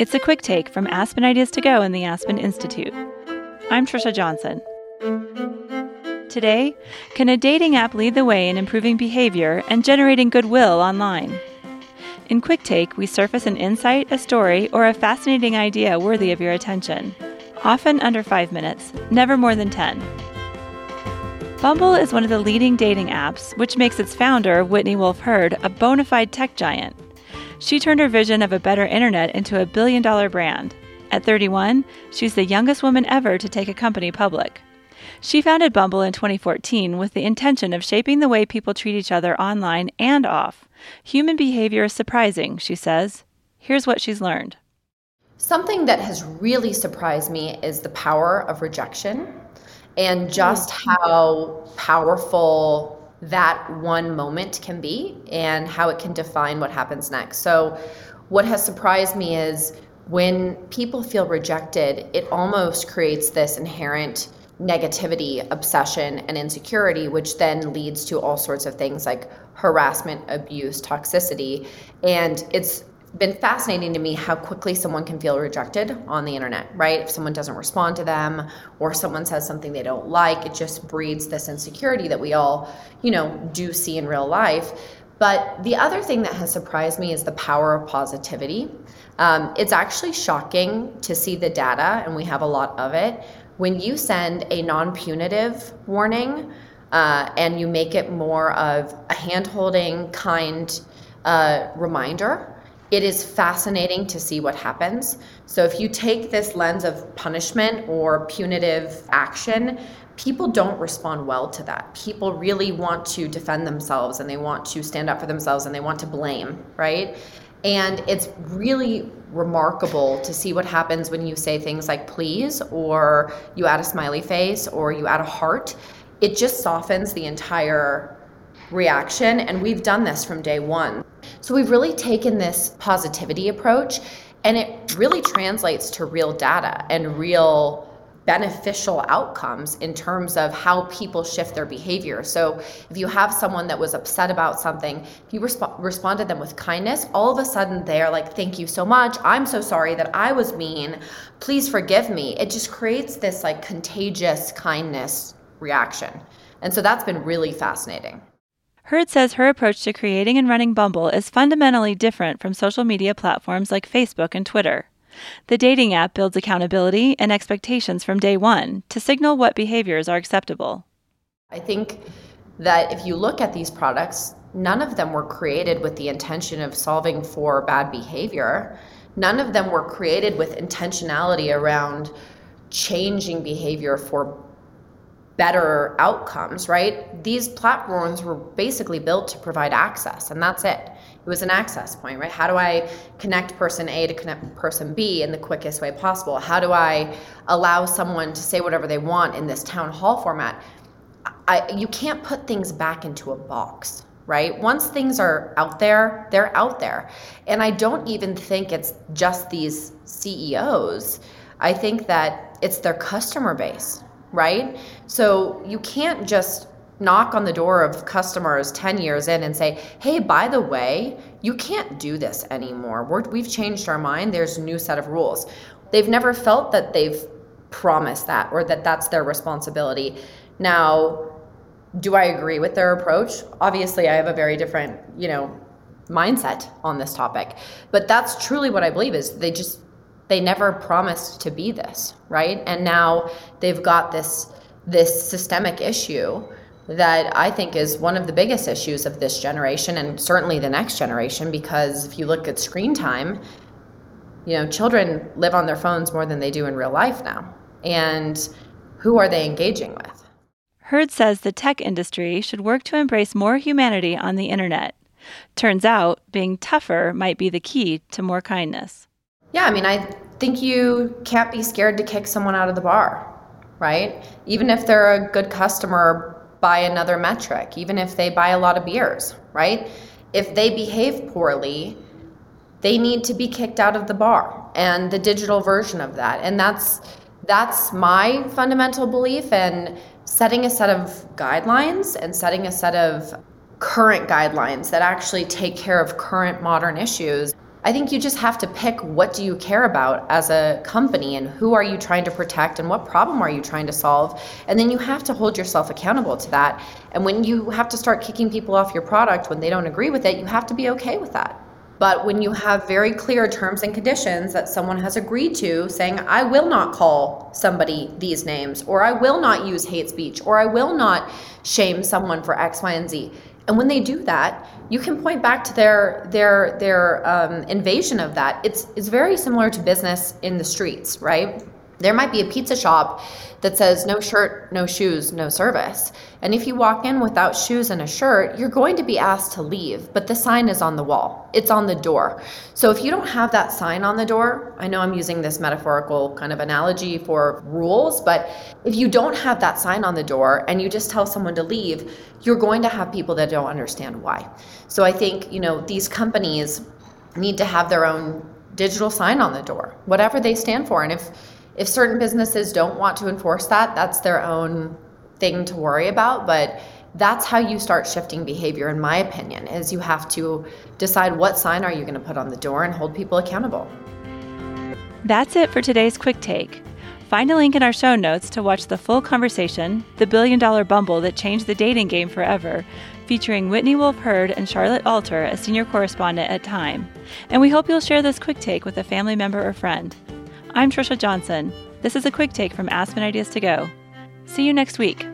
It's a quick take from Aspen Ideas to Go and the Aspen Institute. I'm Trisha Johnson. Today, can a dating app lead the way in improving behavior and generating goodwill online? In Quick Take, we surface an insight, a story, or a fascinating idea worthy of your attention. Often under five minutes, never more than 10. Bumble is one of the leading dating apps, which makes its founder, Whitney Wolfe Herd, a bona fide tech giant. She turned her vision of a better internet into a billion dollar brand. At 31, she's the youngest woman ever to take a company public. She founded Bumble in 2014 with the intention of shaping the way people treat each other online and off. Human behavior is surprising, she says. Here's what she's learned. Something that has really surprised me is the power of rejection and just mm. how powerful that one moment can be and how it can define what happens next. So, what has surprised me is when people feel rejected, it almost creates this inherent negativity, obsession, and insecurity, which then leads to all sorts of things like harassment, abuse, toxicity. And it's been fascinating to me how quickly someone can feel rejected on the internet, right? If someone doesn't respond to them or someone says something they don't like, it just breeds this insecurity that we all, you know, do see in real life. But the other thing that has surprised me is the power of positivity. Um, it's actually shocking to see the data, and we have a lot of it. When you send a non punitive warning uh, and you make it more of a hand holding, kind uh, reminder, it is fascinating to see what happens. So, if you take this lens of punishment or punitive action, people don't respond well to that. People really want to defend themselves and they want to stand up for themselves and they want to blame, right? And it's really remarkable to see what happens when you say things like please, or you add a smiley face, or you add a heart. It just softens the entire reaction. And we've done this from day one. So we've really taken this positivity approach, and it really translates to real data and real beneficial outcomes in terms of how people shift their behavior. So, if you have someone that was upset about something, if you resp- responded them with kindness, all of a sudden they're like, Thank you so much. I'm so sorry that I was mean. Please forgive me. It just creates this like contagious kindness reaction. And so that's been really fascinating. Herd says her approach to creating and running Bumble is fundamentally different from social media platforms like Facebook and Twitter. The dating app builds accountability and expectations from day one to signal what behaviors are acceptable. I think that if you look at these products, none of them were created with the intention of solving for bad behavior. None of them were created with intentionality around changing behavior for better outcomes, right? These platforms were basically built to provide access, and that's it. It was an access point, right? How do I connect person A to connect person B in the quickest way possible? How do I allow someone to say whatever they want in this town hall format? I, you can't put things back into a box, right? Once things are out there, they're out there. And I don't even think it's just these CEOs. I think that it's their customer base, right? So you can't just knock on the door of customers 10 years in and say, hey, by the way, you can't do this anymore. we have changed our mind. There's a new set of rules. They've never felt that they've promised that or that that's their responsibility. Now, do I agree with their approach? Obviously, I have a very different, you know, mindset on this topic. But that's truly what I believe is they just they never promised to be this, right? And now they've got this this systemic issue that I think is one of the biggest issues of this generation and certainly the next generation because if you look at screen time, you know, children live on their phones more than they do in real life now. And who are they engaging with? Herd says the tech industry should work to embrace more humanity on the internet. Turns out, being tougher might be the key to more kindness. Yeah, I mean, I think you can't be scared to kick someone out of the bar, right? Even if they're a good customer by another metric, even if they buy a lot of beers, right? If they behave poorly, they need to be kicked out of the bar and the digital version of that. And that's that's my fundamental belief and setting a set of guidelines and setting a set of current guidelines that actually take care of current modern issues I think you just have to pick what do you care about as a company and who are you trying to protect and what problem are you trying to solve? And then you have to hold yourself accountable to that. And when you have to start kicking people off your product when they don't agree with it, you have to be okay with that. But when you have very clear terms and conditions that someone has agreed to, saying, I will not call somebody these names, or I will not use hate speech, or I will not shame someone for X, Y, and Z, and when they do that, you can point back to their their their um, invasion of that. It's it's very similar to business in the streets, right? There might be a pizza shop that says no shirt, no shoes, no service. And if you walk in without shoes and a shirt, you're going to be asked to leave, but the sign is on the wall. It's on the door. So if you don't have that sign on the door, I know I'm using this metaphorical kind of analogy for rules, but if you don't have that sign on the door and you just tell someone to leave, you're going to have people that don't understand why. So I think, you know, these companies need to have their own digital sign on the door, whatever they stand for. And if if certain businesses don't want to enforce that, that's their own thing to worry about. But that's how you start shifting behavior, in my opinion, is you have to decide what sign are you going to put on the door and hold people accountable. That's it for today's quick take. Find a link in our show notes to watch the full conversation, The Billion Dollar Bumble That Changed the Dating Game Forever, featuring Whitney Wolfe Herd and Charlotte Alter, a senior correspondent at Time. And we hope you'll share this quick take with a family member or friend. I'm Trisha Johnson. This is a quick take from Aspen Ideas to Go. See you next week.